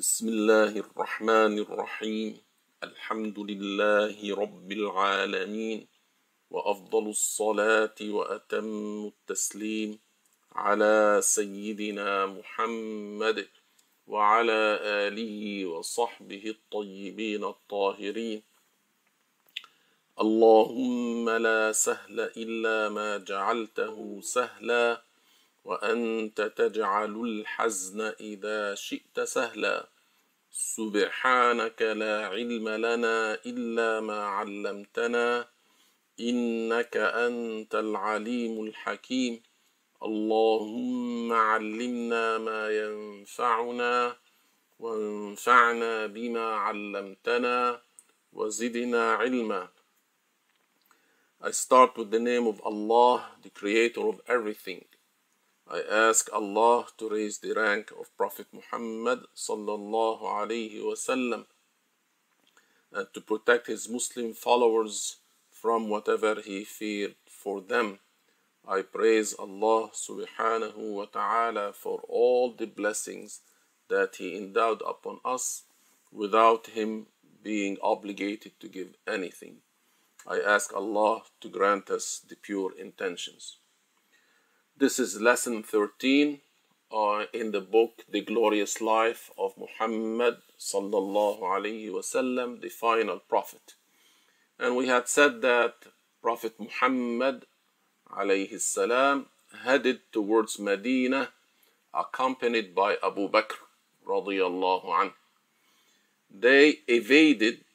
بسم الله الرحمن الرحيم. الحمد لله رب العالمين. وأفضل الصلاة وأتم التسليم على سيدنا محمد وعلى آله وصحبه الطيبين الطاهرين. اللهم لا سهل إلا ما جعلته سهلا وأنت تجعل الحزن إذا شئت سهلا. سبحانك لا علم لنا إلا ما علمتنا إنك أنت العليم الحكيم اللهم علمنا ما ينفعنا وانفعنا بما علمتنا وزدنا علما I start with the name of Allah, the creator of everything. I ask Allah to raise the rank of Prophet Muhammad sallallahu alaihi wasallam and to protect his Muslim followers from whatever he feared for them. I praise Allah subhanahu wa ta'ala for all the blessings that he endowed upon us without him being obligated to give anything. I ask Allah to grant us the pure intentions. This is lesson 13 uh, in the book The Glorious Life of Muhammad sallallahu alaihi wasallam, the final prophet. And we had said that Prophet Muhammad alayhi salam headed towards Medina accompanied by Abu Bakr radiyallahu anhu. They evaded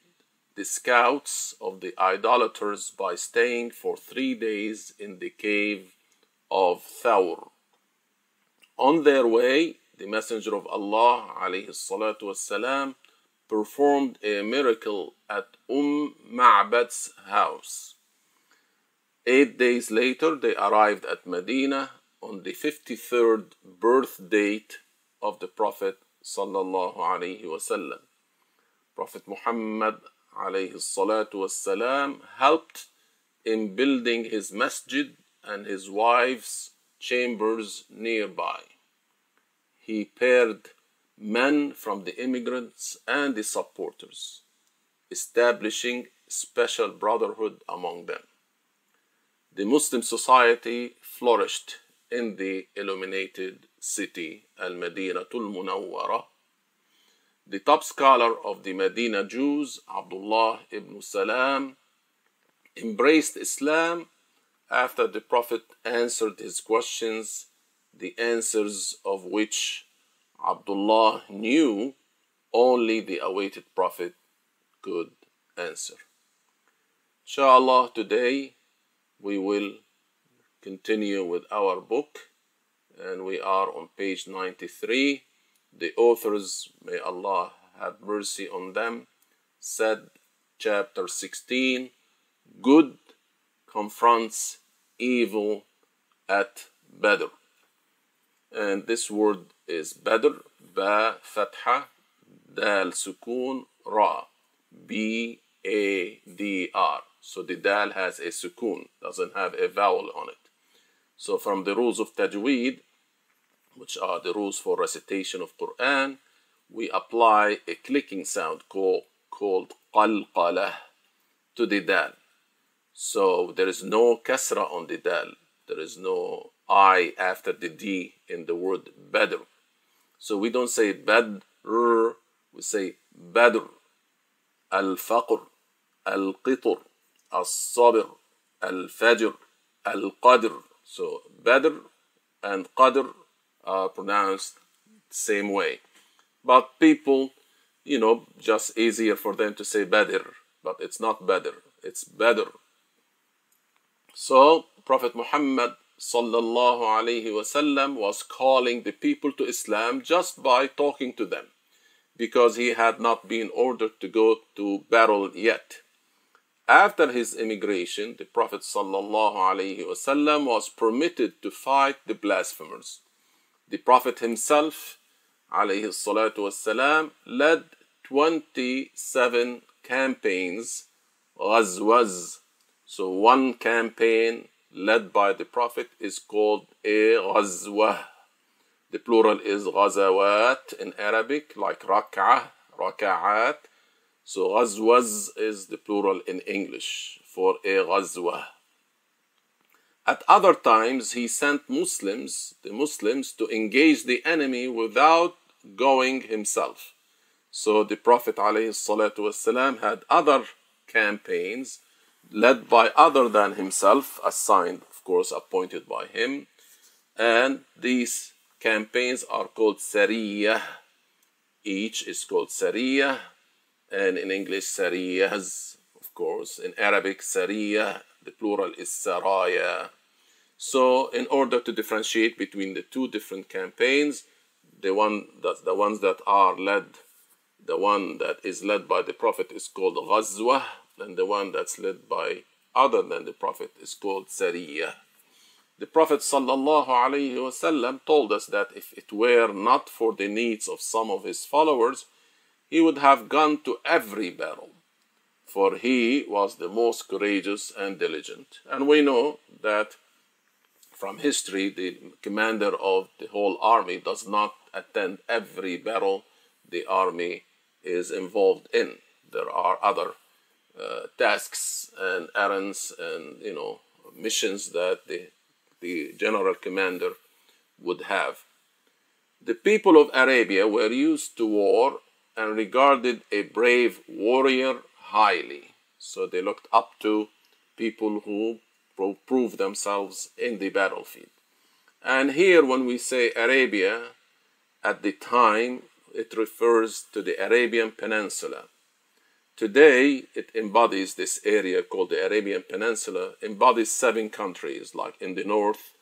the scouts of the idolaters by staying for three days in the cave of Thawr. On their way, the Messenger of Allah wasalam, performed a miracle at Umm Ma'bad's house. Eight days later, they arrived at Medina on the 53rd birth date of the Prophet. Prophet Muhammad alayhi salatu wasalam helped in building his masjid and his wife's chambers nearby. He paired men from the immigrants and the supporters, establishing special brotherhood among them. The Muslim society flourished in the illuminated city Al Madinatul Munawwara. The top scholar of the Medina Jews, Abdullah ibn Salam, embraced Islam after the Prophet answered his questions, the answers of which Abdullah knew only the awaited Prophet could answer. Inshallah, today we will continue with our book, and we are on page 93. The authors, may Allah have mercy on them, said, chapter 16, Good confronts evil at Badr. And this word is Badr, Ba Fatha, Dal Sukun, Ra, B A D R. So the Dal has a Sukun, doesn't have a vowel on it. So from the rules of Tajweed, which are the rules for recitation of Quran, we apply a clicking sound called, qalqalah to the Dal. So there is no kasra on the dal. There is no I after the D in the word badr. So we don't say badr, we say badr, al-faqr, al-qitr, al-sabr, al-fajr, al-qadr. So badr and qadr are pronounced the same way. But people, you know, just easier for them to say badr, but it's not badr, it's badr. So Prophet Muhammad sallallahu alaihi wasallam was calling the people to Islam just by talking to them because he had not been ordered to go to battle yet. After his immigration, the Prophet wasallam was permitted to fight the blasphemers. The Prophet himself wasalam led 27 campaigns, ghazwas, so one campaign led by the Prophet is called a ghazwa. The plural is ghazawat in Arabic, like rak'ah, raka'at. So ghazwas is the plural in English for a ghazwa. At other times, he sent Muslims, the Muslims, to engage the enemy without going himself. So the Prophet ﷺ had other campaigns led by other than himself, assigned, of course, appointed by him. And these campaigns are called Sariyah. Each is called Sariyah, and in English, Sariyahs, of course. In Arabic, Sariyah, the plural is Saraya. So, in order to differentiate between the two different campaigns, the one that the ones that are led, the one that is led by the Prophet is called Ghazwa, and the one that's led by other than the Prophet is called Sariyah. The Prophet ﷺ told us that if it were not for the needs of some of his followers, he would have gone to every battle, for he was the most courageous and diligent. And we know that from history, the commander of the whole army does not attend every battle the army is involved in. There are other Uh, tasks and errands and you know missions that the the general commander would have. The people of Arabia were used to war and regarded a brave warrior highly. So they looked up to people who proved themselves in the battlefield. And here, when we say Arabia, at the time, it refers to the Arabian Peninsula. Today, it embodies this area called the Arabian Peninsula, embodies seven countries, like in the north,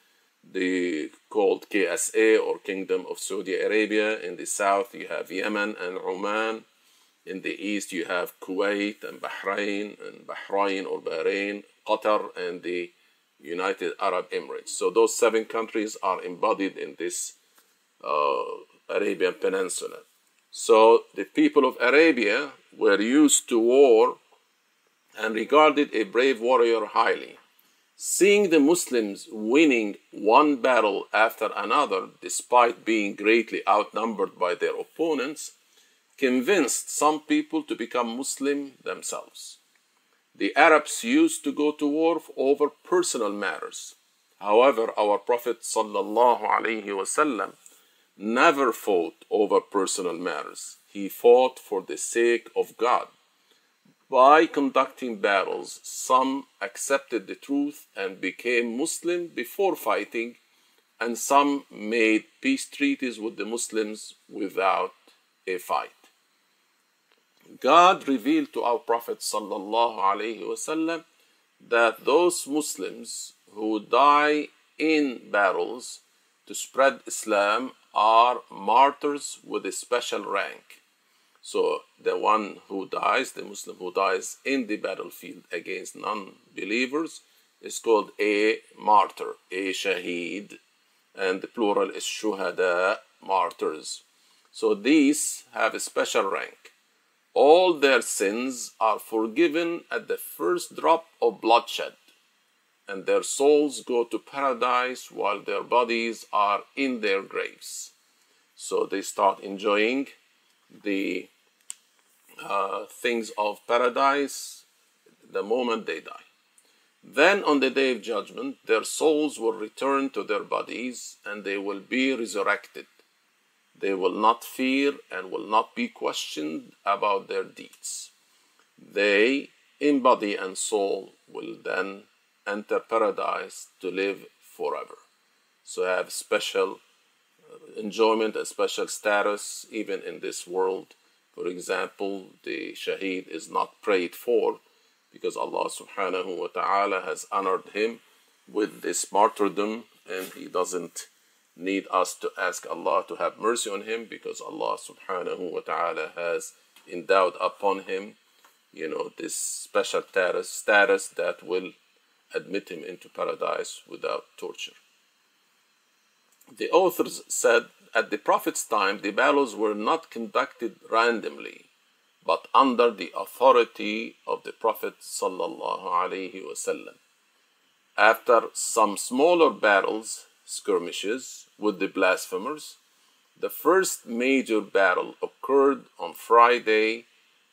the called KSA or Kingdom of Saudi Arabia. In the south, you have Yemen and Oman. In the east, you have Kuwait and Bahrain and Bahrain or Bahrain, Qatar, and the United Arab Emirates. So those seven countries are embodied in this uh, Arabian Peninsula. So the people of Arabia were used to war and regarded a brave warrior highly. Seeing the Muslims winning one battle after another, despite being greatly outnumbered by their opponents, convinced some people to become Muslim themselves. The Arabs used to go to war over personal matters. However, our Prophet ﷺ never fought over personal matters. He fought for the sake of God. By conducting battles, some accepted the truth and became Muslim before fighting, and some made peace treaties with the Muslims without a fight. God revealed to our Prophet ﷺ that those Muslims who die in battles to spread Islam are martyrs with a special rank. So the one who dies, the Muslim who dies in the battlefield against non-believers, is called a martyr, a shaheed, and the plural is shuhada, martyrs. So these have a special rank. All their sins are forgiven at the first drop of bloodshed and their souls go to paradise while their bodies are in their graves. So they start enjoying the uh, things of paradise the moment they die. Then on the day of judgment, their souls will return to their bodies and they will be resurrected. They will not fear and will not be questioned about their deeds. They, in body and soul, will then enter paradise to live forever. So have special enjoyment and special status even in this world. For example, the shaheed is not prayed for because Allah subhanahu wa ta'ala has honored him with this martyrdom and he doesn't need us to ask Allah to have mercy on him because Allah subhanahu wa ta'ala has endowed upon him you know this special status status that will admit him into paradise without torture. The authors said at the Prophet's time the battles were not conducted randomly, but under the authority of the Prophet. After some smaller battles skirmishes with the blasphemers. The first major battle occurred on Friday,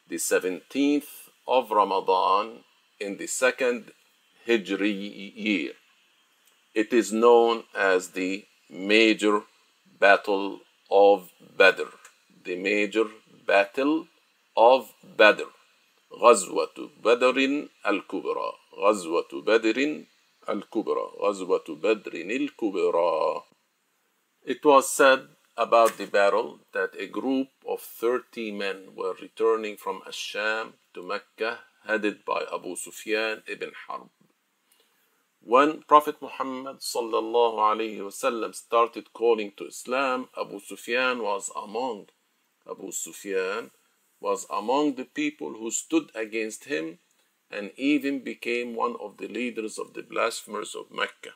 the 17th of Ramadan in the second Hijri year. It is known as the Major Battle of Badr. The Major Battle of Badr. غزوة بدر الكبرى غزوة بدر الكبرى غزوة بدر الكبرى It was said about the battle that a group of 30 men were returning from Asham to Mecca headed by Abu Sufyan ibn Harb. When Prophet Muhammad started calling to Islam, Abu Sufyan was among Abu Sufyan was among the people who stood against him and even became one of the leaders of the blasphemers of Mecca.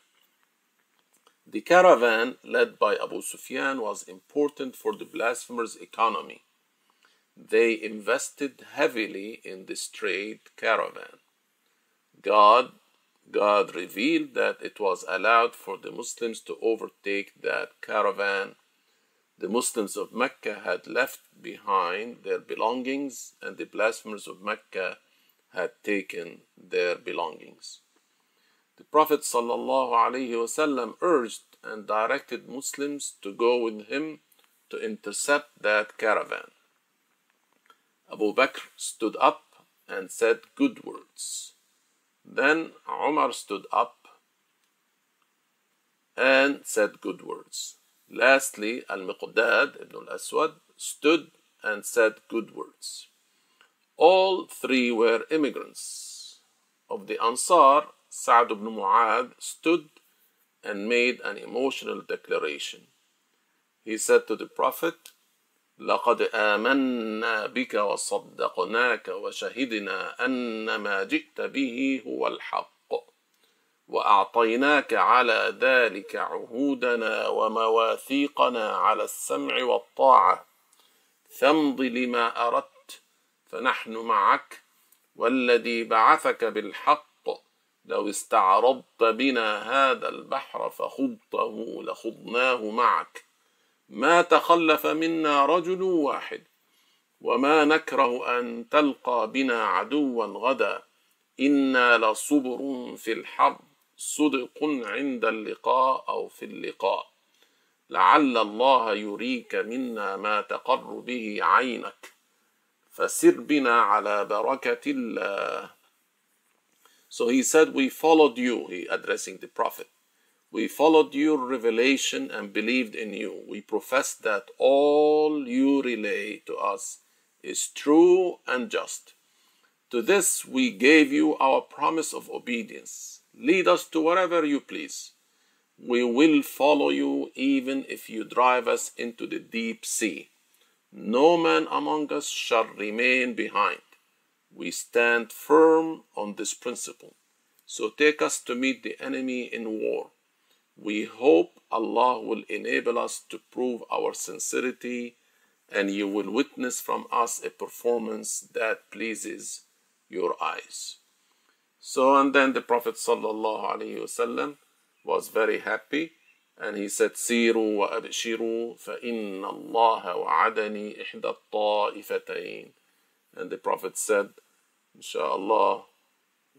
The caravan led by Abu Sufyan was important for the blasphemers' economy. They invested heavily in this trade caravan. God God revealed that it was allowed for the Muslims to overtake that caravan the Muslims of Mecca had left behind their belongings, and the blasphemers of Mecca had taken their belongings. The Prophet ﷺ urged and directed Muslims to go with him to intercept that caravan. Abu Bakr stood up and said good words. Then Umar stood up and said good words. Lastly, Al-Miqdad ibn al-Aswad stood and said good words. All three were immigrants. Of the Ansar, Sa'd ibn Mu'ad stood and made an emotional declaration. He said to the Prophet, لقد آمنا بك وصدقناك وشهدنا أن ما جئت به هو الحق وأعطيناك على ذلك عهودنا ومواثيقنا على السمع والطاعة. فامض لما أردت فنحن معك والذي بعثك بالحق. لو استعرضت بنا هذا البحر فخضته لخضناه معك. ما تخلف منا رجل واحد وما نكره أن تلقى بنا عدوا غدا. إنا لصبر في الحرب صدق عند اللقاء أو في اللقاء. لعل الله يريك منا ما تقر به عينك. فسر بنا على بركة الله. So he said, We followed you, he addressing the Prophet. We followed your revelation and believed in you. We profess that all you relay to us is true and just. To this we gave you our promise of obedience. Lead us to wherever you please. We will follow you even if you drive us into the deep sea. No man among us shall remain behind. We stand firm on this principle. So take us to meet the enemy in war. We hope Allah will enable us to prove our sincerity and you will witness from us a performance that pleases your eyes. So, and then the Prophet وسلم, was very happy and he said, سيروا وأبشروا فإن الله وعدني إحدى الطائفتين. And the Prophet said, Inshallah,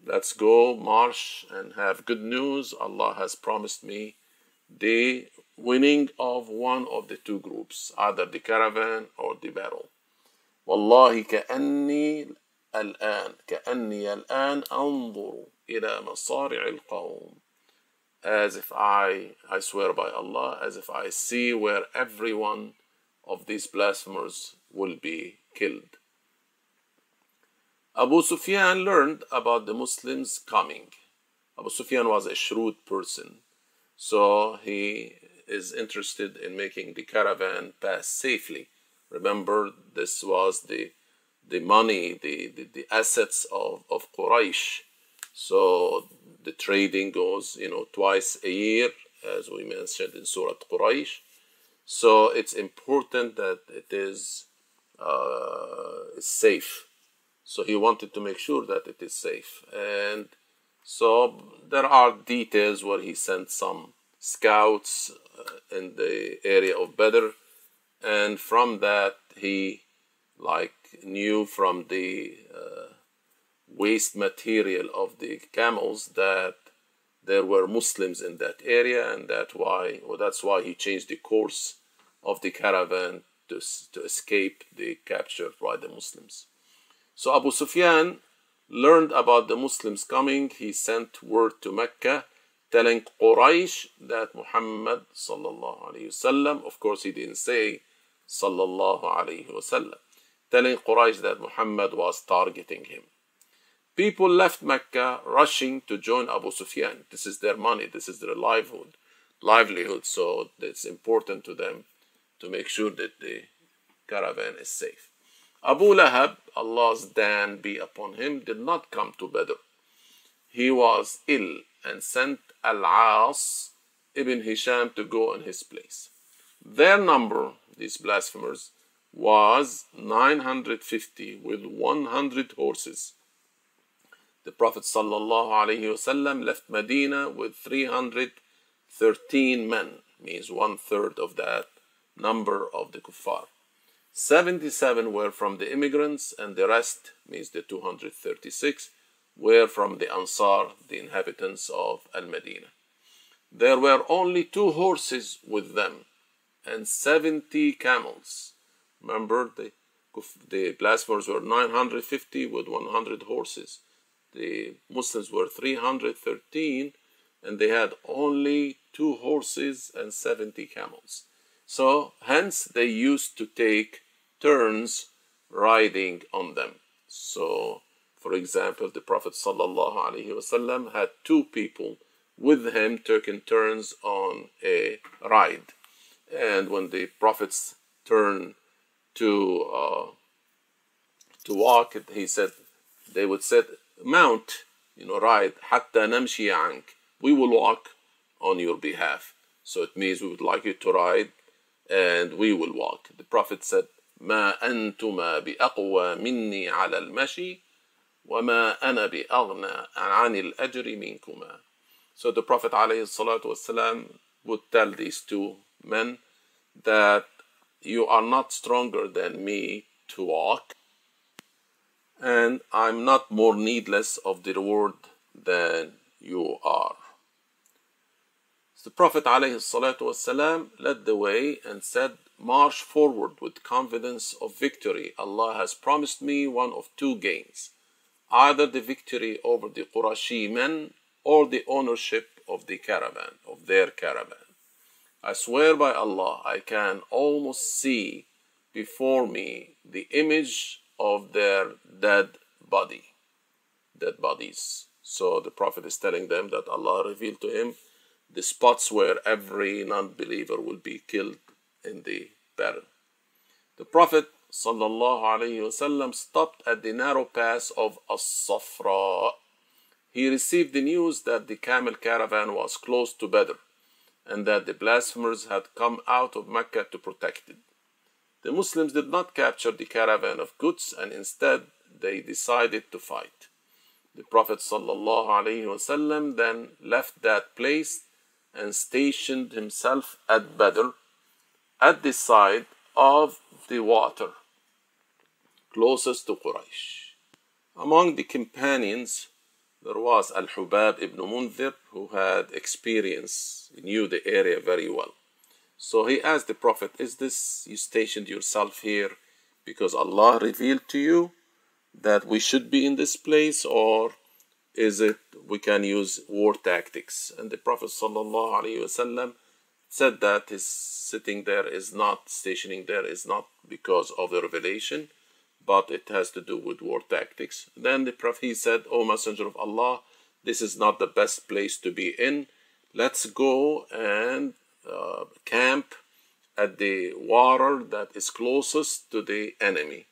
let's go, march, and have good news. Allah has promised me the winning of one of the two groups, either the caravan or the battle. والله كأني الآن كأني الآن أنظر إلى مصارع القوم as if I, I swear by Allah, as if I see where every one of these blasphemers will be killed. Abu Sufyan learned about the Muslims coming. Abu Sufyan was a shrewd person, so he is interested in making the caravan pass safely. Remember, this was the the money, the, the, the assets of, of Quraysh. So the trading goes, you know, twice a year, as we mentioned in Surah Quraysh. So it's important that it is uh, safe. So he wanted to make sure that it is safe. And so there are details where he sent some scouts uh, in the area of Badr, and from that he like knew from the uh, waste material of the camels that there were Muslims in that area, and that why, or that's why he changed the course of the caravan to, to escape the capture by the Muslims. So Abu Sufyan learned about the Muslims coming. He sent word to Mecca telling Quraysh that Muhammad sallallahu alayhi wasallam, of course he didn't say sallallahu alayhi wasallam, telling Quraysh that Muhammad was targeting him. People left Mecca rushing to join Abu Sufyan. This is their money, this is their livelihood, livelihood. So it's important to them to make sure that the caravan is safe. Abu Lahab, Allah's dan be upon him, did not come to Badr. He was ill and sent Al-As ibn Hisham to go in his place. Their number, these blasphemers, was 950 with 100 horses. The Prophet ﷺ left Medina with 313 men, means one third of that number of the kuffar. 77 were from the immigrants, and the rest, means the 236, were from the Ansar, the inhabitants of Al Medina. There were only two horses with them and 70 camels. Remember, the, the blasphemers were 950 with 100 horses. The Muslims were 313 and they had only two horses and 70 camels. So, hence, they used to take turns riding on them. So, for example, the Prophet ﷺ had two people with him taking turns on a ride. And when the Prophet's turn to uh, to walk, he said they would say, "Mount, you know, ride. Hatta namshi ank. We will walk on your behalf." So it means we would like you to ride, and we will walk. The Prophet said, "ما أنتما بأقوى مني على المشي." وما أنا بأغنى عن الأجر منكما. So the Prophet والسلام, would tell these two men that you are not stronger than me to walk, and I'm not more needless of the reward than you are. The Prophet والسلام, led the way and said, March forward with confidence of victory. Allah has promised me one of two gains either the victory over the Qurashi men or the ownership of the caravan, of their caravan. I swear by Allah, I can almost see before me the image of their dead body, dead bodies. So the Prophet is telling them that Allah revealed to him the spots where every non believer will be killed in the battle. The Prophet wasallam stopped at the narrow pass of As-Safra. He received the news that the camel caravan was close to Badr and that the blasphemers had come out of Mecca to protect it. The Muslims did not capture the caravan of goods and instead they decided to fight. The Prophet ﷺ then left that place and stationed himself at Badr at the side of the water closest to Quraysh. Among the companions, there was Al Hubab ibn Munzir, who had experience, knew the area very well. So he asked the Prophet, Is this you stationed yourself here because Allah revealed to you that we should be in this place, or is it we can use war tactics? And the Prophet ﷺ said that his sitting there is not, stationing there is not because of the revelation, but it has to do with war tactics. Then the Prophet said, O Messenger of Allah, this is not the best place to be in. Let's go and uh, camp at the water that is closest to the enemy.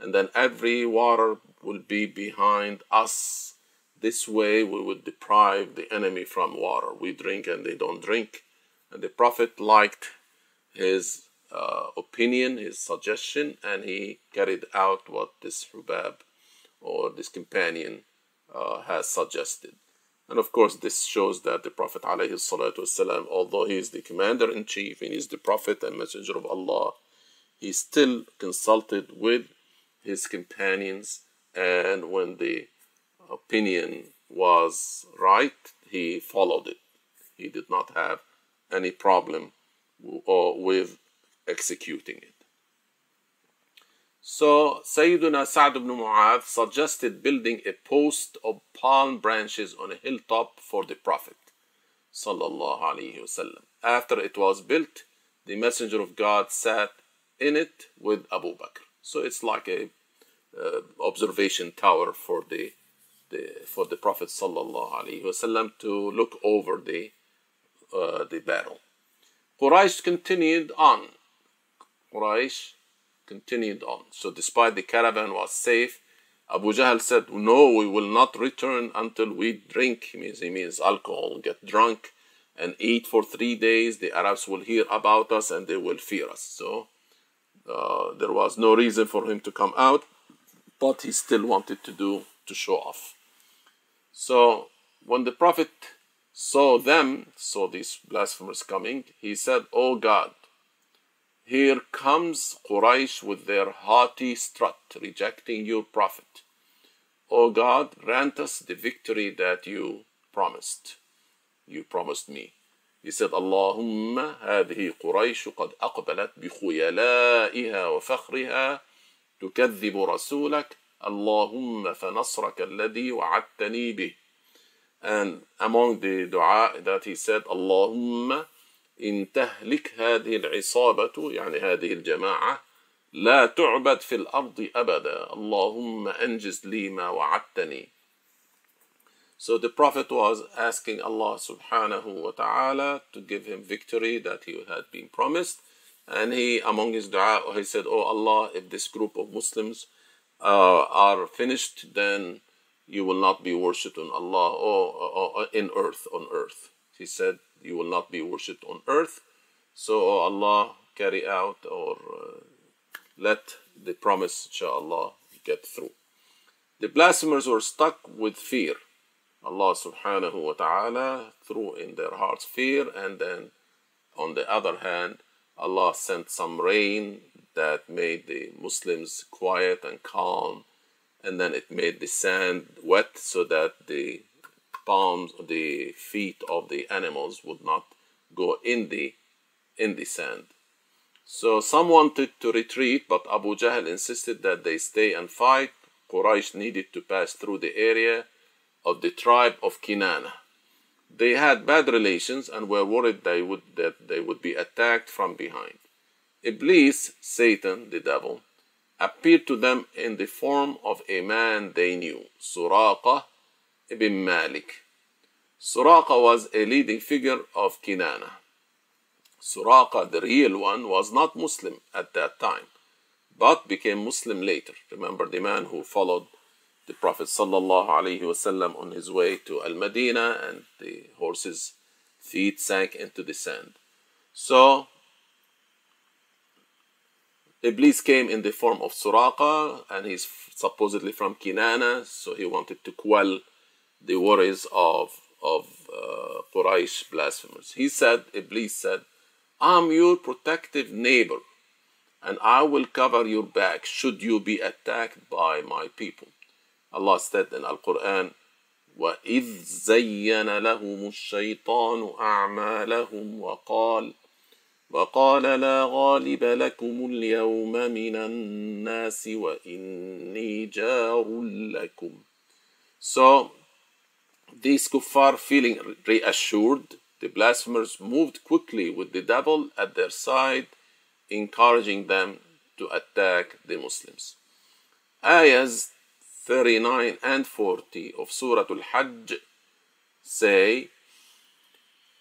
And then every water will be behind us. This way we would deprive the enemy from water. We drink and they don't drink. And the Prophet liked his uh, opinion, his suggestion, and he carried out what this Hubab or this companion uh, has suggested. And of course, this shows that the Prophet, والسلام, although he is the commander in chief and he is the Prophet and Messenger of Allah, he still consulted with his companions. And when the opinion was right, he followed it. He did not have any problem with executing it. So Sayyiduna Sa'd ibn Mu'adh suggested building a post of palm branches on a hilltop for the Prophet. Wasallam. After it was built, the Messenger of God sat in it with Abu Bakr. So it's like a uh, observation tower for the, the for the Prophet wasallam to look over the uh, the battle. Quraysh continued on. Quraysh continued on. So despite the caravan was safe, Abu Jahl said, "No, we will not return until we drink." He means he means alcohol, get drunk, and eat for three days. The Arabs will hear about us and they will fear us. So uh, there was no reason for him to come out, but he still wanted to do to show off. So when the Prophet saw them, saw these blasphemers coming, he said, "Oh God, here comes Quraysh with their haughty strut, rejecting your Prophet. O God, grant us the victory that you promised. You promised me. He said, اللهم هذه قريش قد أقبلت بخيلائها وفخرها تكذب رسولك اللهم فنصرك الذي وعدتني به. And among the dua that he said, اللهم إن تهلك هذه العصابة يعني هذه الجماعة لا تعبد في الأرض أبدا اللهم أنجز لي ما وعدتني So the Prophet was asking Allah subhanahu wa ta'ala to give him victory that he had been promised. And he, among his dua, he said, Oh Allah, if this group of Muslims uh, are finished, then you will not be worshipped on Allah or, in earth, on earth. He said, You will not be worshipped on earth. So, oh Allah, carry out or uh, let the promise, inshallah, get through. The blasphemers were stuck with fear. Allah subhanahu wa ta'ala threw in their hearts fear, and then on the other hand, Allah sent some rain that made the Muslims quiet and calm, and then it made the sand wet so that the palms, the feet of the animals would not go in the in the sand. So some wanted to retreat, but Abu Jahl insisted that they stay and fight. Quraysh needed to pass through the area of the tribe of Kinana. They had bad relations and were worried they would, that they would be attacked from behind. Iblis, Satan, the devil, appeared to them in the form of a man they knew, Suraqa ibn Malik. Suraqa was a leading figure of Kinana. Suraqa, the real one, was not Muslim at that time, but became Muslim later. Remember the man who followed the Prophet wasallam on his way to Al Medina, and the horse's feet sank into the sand. So Iblis came in the form of Suraqa, and he's supposedly from Kinana, so he wanted to quell the worries of of uh, Quraysh blasphemers. He said, Iblis said, I'm your protective neighbor, and I will cover your back should you be attacked by my people. Allah said in Al Quran, وإذ زين لهم الشيطان أعمالهم وقال وقال لا غالب لكم اليوم من الناس وإني جار لكم So these kuffar feeling reassured, the blasphemers moved quickly with the devil at their side, encouraging them to attack the Muslims. Ayahs 39 and 40 of Surah Al-Hajj say,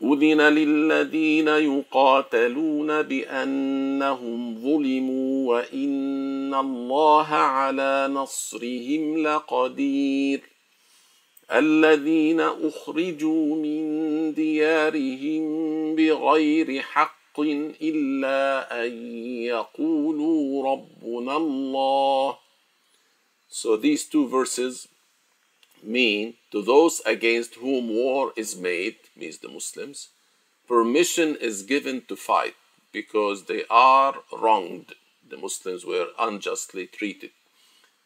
أذن للذين يقاتلون بأنهم ظلموا وإن الله على نصرهم لقدير الذين أخرجوا من ديارهم بغير حق إلا أن يقولوا ربنا الله So these two verses mean to those against whom war is made, means the Muslims, permission is given to fight because they are wronged. The Muslims were unjustly treated.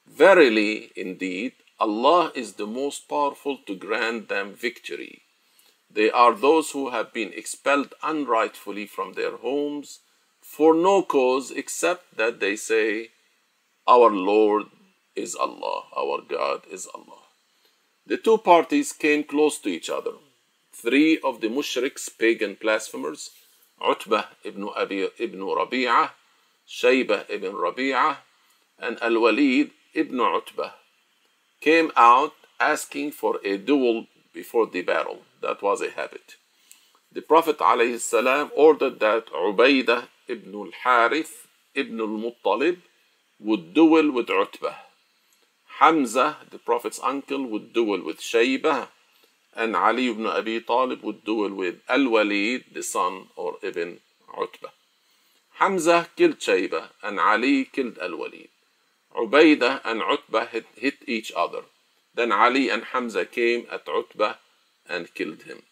Verily, indeed, Allah is the most powerful to grant them victory. They are those who have been expelled unrightfully from their homes for no cause except that they say, Our Lord is Allah, our God is Allah. The two parties came close to each other. Three of the mushriks, pagan blasphemers, Utbah ibn Abi ibn Rabi'ah, Shaybah ibn Rabi'ah, and Al-Walid ibn Utbah, came out asking for a duel before the battle. That was a habit. The Prophet ﷺ ordered that Ubaidah ibn al-Harith ibn al-Muttalib would duel with Utbah. Hamza, the Prophet's uncle, would duel with Shaybah, and Ali ibn Abi Talib would duel with Al-Walid, the son or Ibn Utbah. Hamza killed Shaybah, and Ali killed Al-Walid. Ubaidah and Utbah hit, hit each other. Then Ali and Hamza came at Utbah and killed him.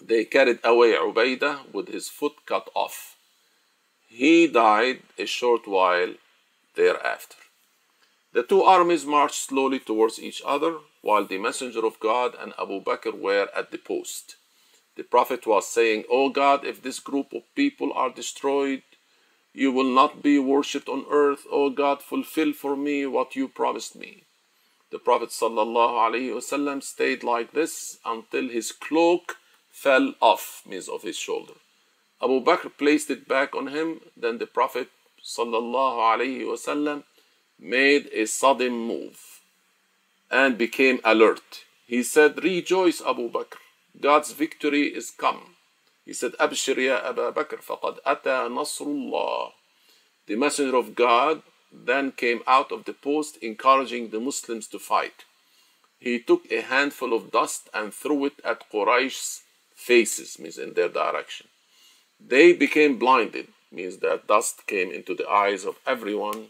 They carried away Ubaidah with his foot cut off. He died a short while thereafter. The two armies marched slowly towards each other while the Messenger of God and Abu Bakr were at the post. The Prophet was saying, O God, if this group of people are destroyed, you will not be worshipped on earth. O God, fulfill for me what you promised me. The Prophet ﷺ stayed like this until his cloak fell off, means of his shoulder. Abu Bakr placed it back on him. Then the Prophet ﷺ made a sudden move and became alert. He said, Rejoice, Abu Bakr. God's victory is come. He said, Abshir ya Abu Bakr, faqad ata nasrullah. The messenger of God then came out of the post encouraging the Muslims to fight. He took a handful of dust and threw it at Quraysh's faces, means in their direction. They became blinded, means that dust came into the eyes of everyone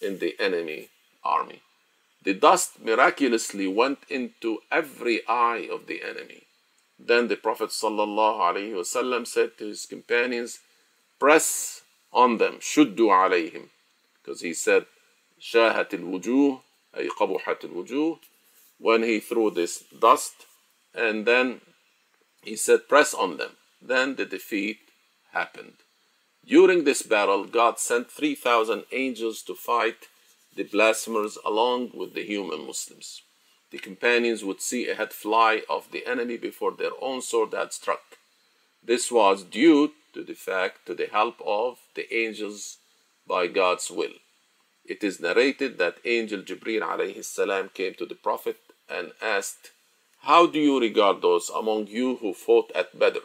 in the enemy army. The dust miraculously went into every eye of the enemy. Then the Prophet ﷺ said to his companions, Press on them, shuddu alayhim. Because he said, Shahat al wujuh, ay qabuhat al wujuh, when he threw this dust, and then he said, Press on them. Then the defeat happened. During this battle, God sent 3,000 angels to fight the blasphemers along with the human Muslims. The companions would see a head fly of the enemy before their own sword had struck. This was due to the fact to the help of the angels by God's will. It is narrated that angel Jibreel alayhi salam came to the Prophet and asked, How do you regard those among you who fought at Badr?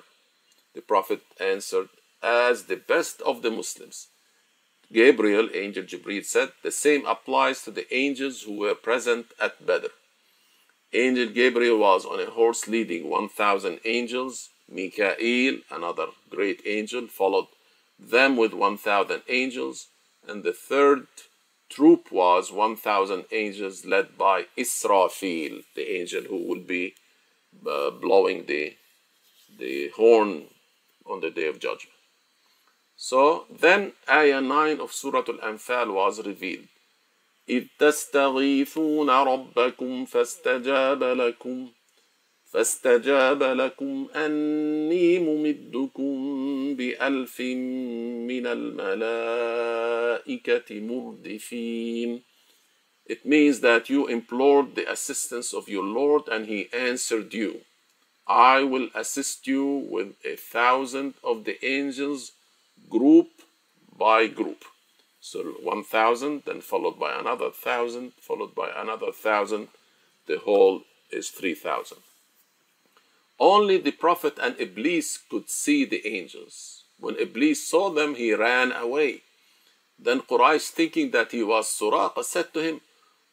The Prophet answered, As the best of the Muslims. Gabriel, angel Jibreel said, the same applies to the angels who were present at Badr. Angel Gabriel was on a horse leading 1,000 angels. Mikael, another great angel, followed them with 1,000 angels. And the third troop was 1,000 angels led by Israfil, the angel who will be uh, blowing the, the horn on the day of judgment. So then Ayah 9 of Surah Al-Anfal was revealed. إذ تستغيثون ربكم فاستجاب لكم فاستجاب لكم أني ممدكم بألف من الملائكة مردفين It means that you implored the assistance of your Lord and he answered you. I will assist you with a thousand of the angels group by group. So 1,000, then followed by another 1,000, followed by another 1,000. The whole is 3,000. Only the Prophet and Iblis could see the angels. When Iblis saw them, he ran away. Then Quraysh, thinking that he was Suraqa, said to him,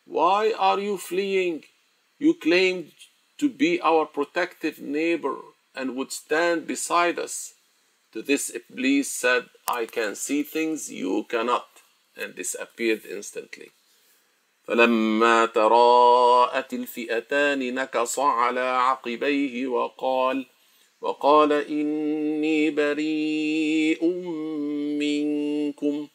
Why are you fleeing? You claimed to be our protective neighbor and would stand beside us. To this Iblis said, I can see things you cannot, and disappeared instantly. فلما تراءت الفئتان نكص على عقبيه وقال وقال إني بريء منكم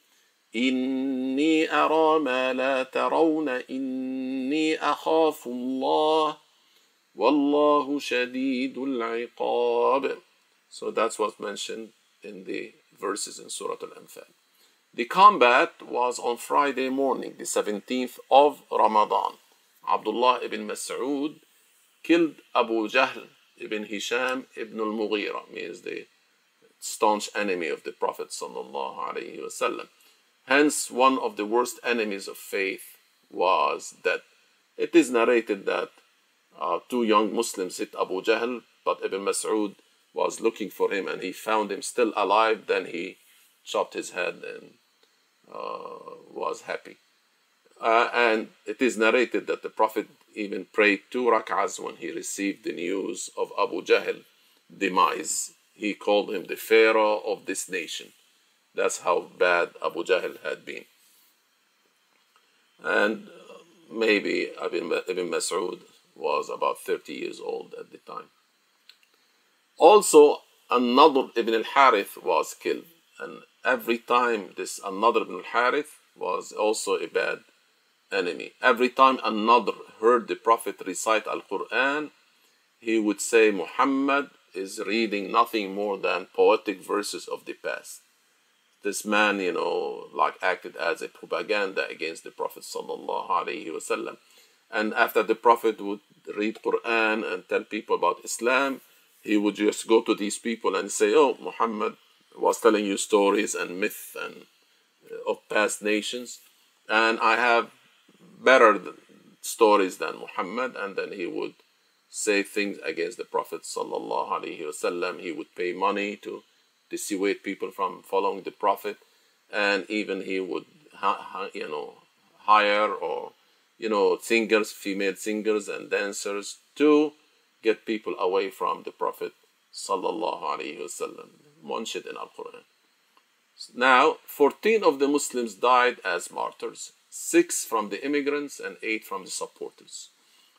إني أرى ما لا ترون إني أخاف الله والله شديد العقاب So that's what's mentioned in the verses in Surah Al-Anfal. The combat was on Friday morning, the 17th of Ramadan. Abdullah ibn Mas'ud killed Abu Jahl ibn Hisham ibn al-Mughira, means the staunch enemy of the Prophet. Hence, one of the worst enemies of faith was that it is narrated that uh, two young Muslims hit Abu Jahl, but Ibn Mas'ud was looking for him and he found him still alive. Then he chopped his head and uh, was happy. Uh, and it is narrated that the Prophet even prayed two rak'ahs when he received the news of Abu Jahl demise. He called him the Pharaoh of this nation. That's how bad Abu Jahl had been. And maybe Ibn, Ibn Mas'ud was about 30 years old at the time. Also, An-Nadr ibn al-Harith was killed. And every time this An-Nadr ibn al-Harith was also a bad enemy. Every time An-Nadr heard the Prophet recite Al-Quran, he would say Muhammad is reading nothing more than poetic verses of the past. This man, you know, like acted as a propaganda against the Prophet sallallahu. And after the Prophet would read Quran and tell people about Islam, he would just go to these people and say, "Oh, Muhammad was telling you stories and myth and uh, of past nations, and I have better stories than Muhammad." And then he would say things against the Prophet sallallahu alaihi wasallam. He would pay money to dissuade people from following the Prophet, and even he would, you know, hire or you know singers, female singers and dancers to get people away from the Prophet sallallahu alaihi wasallam, mentioned in Al Quran. Now, 14 of the Muslims died as martyrs, six from the immigrants and eight from the supporters.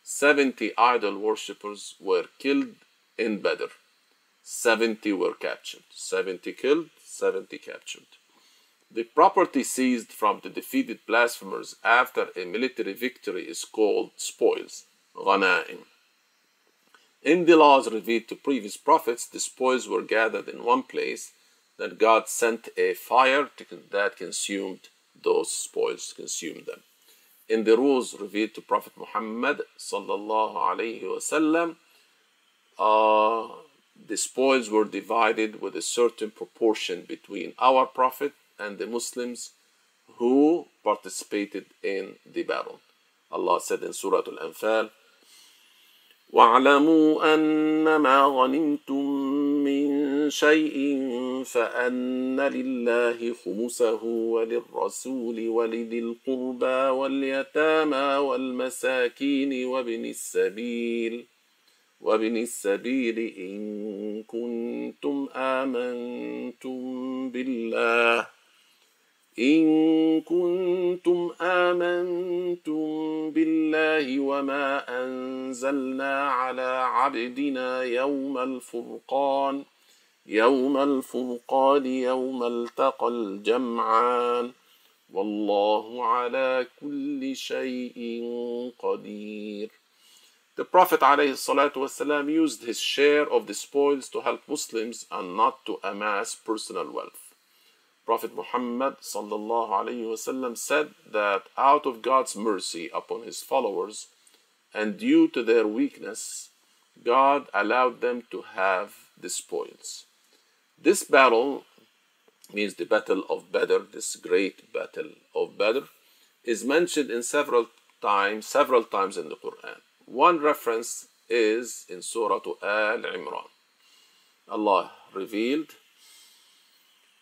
70 idol worshippers were killed in Badr. 70 were captured. 70 killed, 70 captured. The property seized from the defeated blasphemers after a military victory is called spoils, ghanaim. In the laws revealed to previous prophets, the spoils were gathered in one place, then God sent a fire that consumed those spoils, consumed them. In the rules revealed to Prophet Muhammad sallallahu alaihi wasallam, uh, the spoils were divided with a certain proportion between our Prophet and the Muslims who participated in the battle. Allah said in Surah Al-Anfal, واعلموا أن ما غنمتم من شيء فأن لله خمسه وللرسول ولذي القربى واليتامى والمساكين وابن السبيل وابن السبيل إن كنتم آمنتم بالله. إن كنتم آمنتم بالله وما أنزلنا على عبدنا يوم الفرقان يوم الفرقان يوم التقى الجمعان والله على كل شيء قدير The Prophet ﷺ used his share of the spoils to help Muslims and not to amass personal wealth. Prophet Muhammad وسلم, said that out of God's mercy upon his followers and due to their weakness, God allowed them to have the spoils. This battle means the battle of Badr, this great battle of Badr, is mentioned in several times, several times in the Quran. One reference is in Surah Al Imran. Allah revealed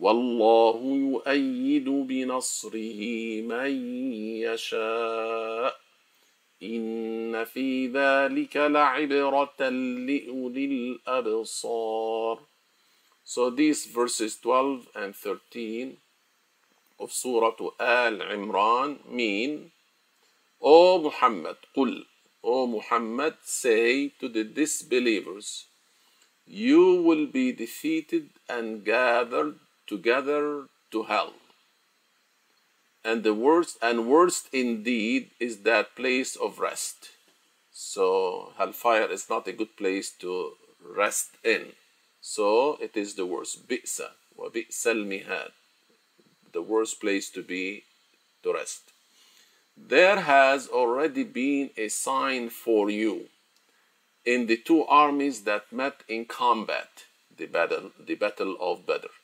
والله يؤيد بنصره من يشاء إن في ذلك لعبرة لأولي الأبصار So these verses 12 and 13 of Surah Al Imran mean, O Muhammad, قل, O Muhammad, say to the disbelievers, you will be defeated and gathered together to hell. And the worst and worst indeed is that place of rest. So hellfire is not a good place to rest in. So it is the worst. Bi'sa wa bi'sal mihad. The worst place to be to rest. There has already been a sign for you in the two armies that met in combat, the battle, the battle of Badr.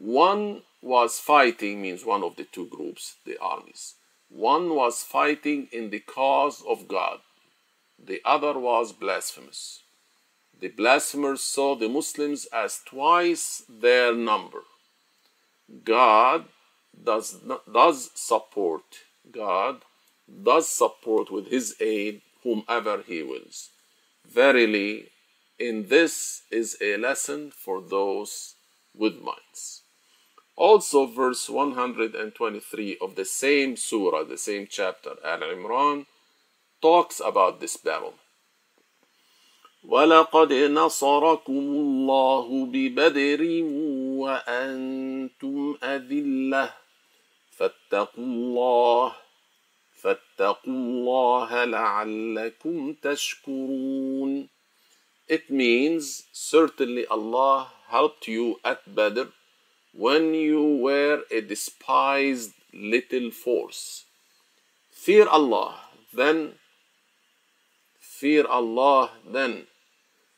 One was fighting, means one of the two groups, the armies. One was fighting in the cause of God, the other was blasphemous. The blasphemers saw the Muslims as twice their number. God does, does support, God does support with His aid whomever He wills. Verily, in this is a lesson for those with minds. Also, verse 123 of the same surah, the same chapter, Al Imran, talks about this battle. ولقد نصركم الله ببدر وأنتم أذلة فاتقوا الله فاتقوا الله لعلكم تشكرون It means certainly Allah helped you at Badr when you were a despised little force. Fear Allah, then fear Allah, then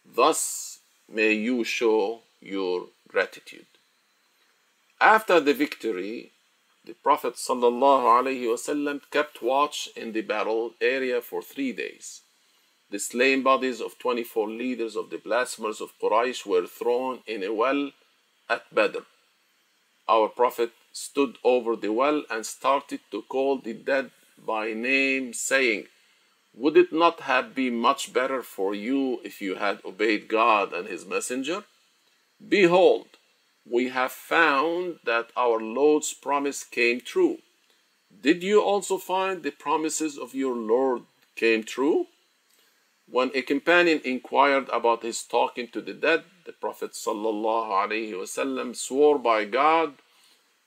thus may you show your gratitude. After the victory, the Prophet ﷺ kept watch in the battle area for three days. The slain bodies of 24 leaders of the blasphemers of Quraysh were thrown in a well at Badr our Prophet stood over the well and started to call the dead by name, saying, Would it not have been much better for you if you had obeyed God and His Messenger? Behold, we have found that our Lord's promise came true. Did you also find the promises of your Lord came true? When a companion inquired about his talking to the dead, the Prophet ﷺ swore by God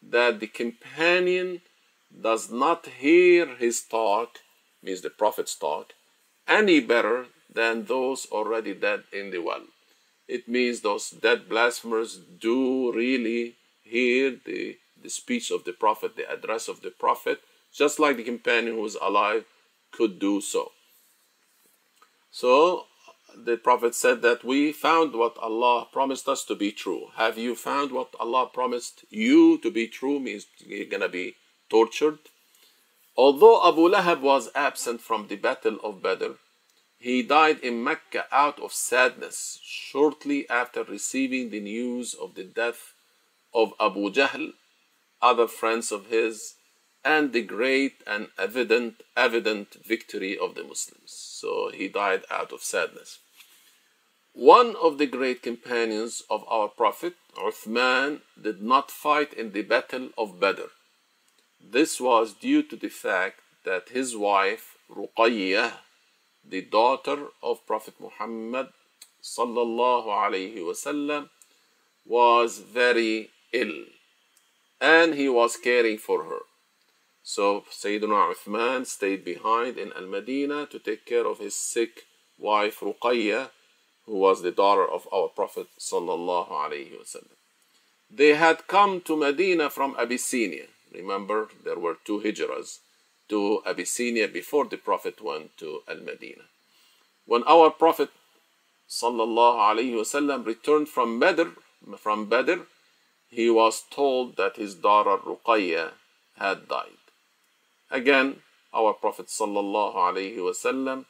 that the companion does not hear his talk, means the Prophet's talk, any better than those already dead in the well. It means those dead blasphemers do really hear the, the speech of the Prophet, the address of the Prophet, just like the companion who is alive could do so. So the Prophet said that we found what Allah promised us to be true. Have you found what Allah promised you to be true? Means you're gonna be tortured. Although Abu Lahab was absent from the battle of Badr, he died in Mecca out of sadness shortly after receiving the news of the death of Abu Jahl, other friends of his, and the great and evident evident victory of the Muslims. So he died out of sadness. One of the great companions of our Prophet, Uthman, did not fight in the Battle of Badr. This was due to the fact that his wife, Ruqayyah, the daughter of Prophet Muhammad sallallahu alaihi wasallam, was very ill and he was caring for her. So Sayyidina Uthman stayed behind in Al Madinah to take care of his sick wife Ruqayyah who was the daughter of our Prophet sallallahu alaihi wasallam. They had come to Medina from Abyssinia. Remember, there were two hijras to Abyssinia before the Prophet went to Al Medina. When our Prophet sallallahu alaihi wasallam returned from Badr, from Badr, he was told that his daughter Ruqayya had died. Again, our Prophet sallallahu alaihi wasallam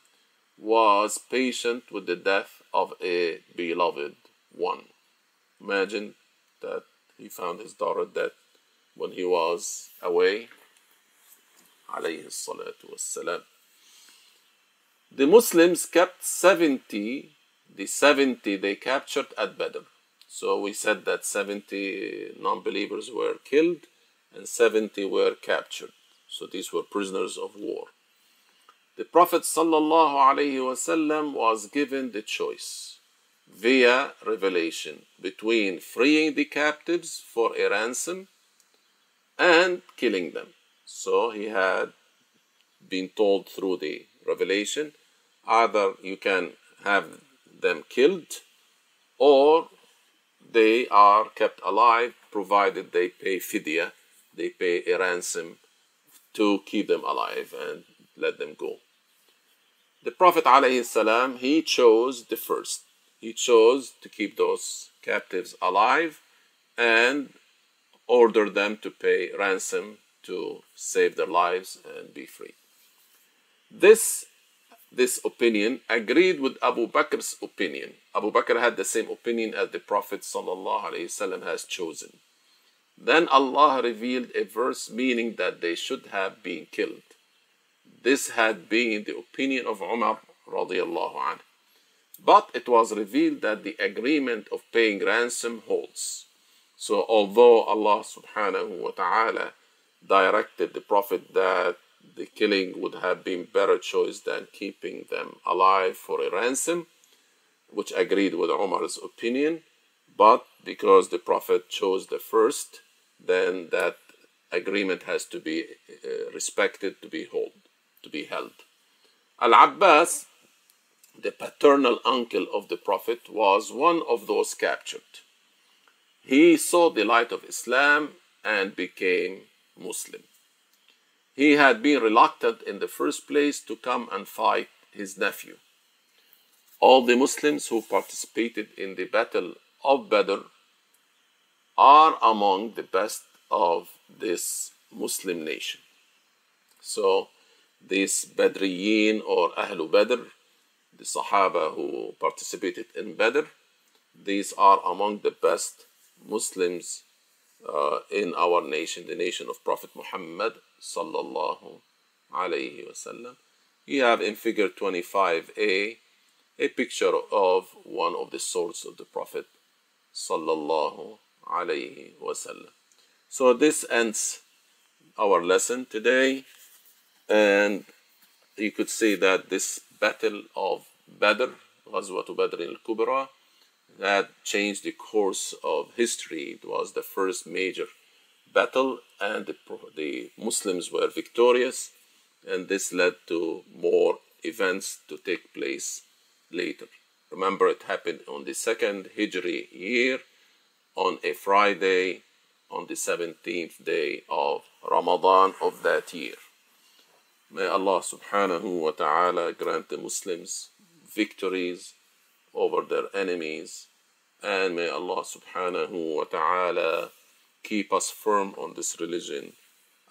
was patient with the death of a beloved one. Imagine that he found his daughter dead when he was away. The Muslims kept 70, the 70 they captured at Badr. So we said that 70 non believers were killed and 70 were captured. So these were prisoners of war. The Prophet ﷺ was given the choice via revelation between freeing the captives for a ransom and killing them. So he had been told through the revelation either you can have them killed or they are kept alive provided they pay fidya, they pay a ransom to keep them alive and let them go. The Prophet ﷺ, he chose the first. He chose to keep those captives alive and order them to pay ransom to save their lives and be free. This this opinion agreed with Abu Bakr's opinion. Abu Bakr had the same opinion as the Prophet ﷺ has chosen. Then Allah revealed a verse meaning that they should have been killed. This had been the opinion of Umar radiallahu anh. But it was revealed that the agreement of paying ransom holds. So although Allah subhanahu wa ta'ala directed the Prophet that the killing would have been better choice than keeping them alive for a ransom, which agreed with Umar's opinion, but because the Prophet chose the first, then that agreement has to be uh, respected to be hold, to be held. Al-Abbas, the paternal uncle of the Prophet, was one of those captured. He saw the light of Islam and became Muslim. He had been reluctant in the first place to come and fight his nephew. All the Muslims who participated in the Battle of Badr are among the best of this Muslim nation. So, these Badriyin or Ahlul Badr, the Sahaba who participated in Badr, these are among the best Muslims uh, in our nation, the nation of Prophet Muhammad sallallahu alayhi wasallam. You have in figure 25a a picture of one of the swords of the Prophet sallallahu alayhi wasallam. So this ends our lesson today, and you could say that this battle of Badr, Ghazwat Badr al-Kubra, that changed the course of history. It was the first major battle, and the, the Muslims were victorious, and this led to more events to take place later. Remember, it happened on the second Hijri year, on a Friday, on the 17th day of Ramadan of that year. May Allah subhanahu wa ta'ala grant the Muslims victories over their enemies, and may Allah subhanahu wa ta'ala keep us firm on this religion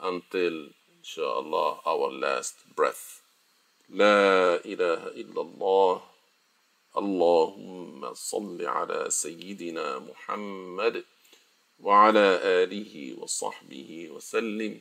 until, inshallah, our last breath. لا إله إلا الله اللهم صل على سيدنا محمد وعلى آله وصحبه وسلم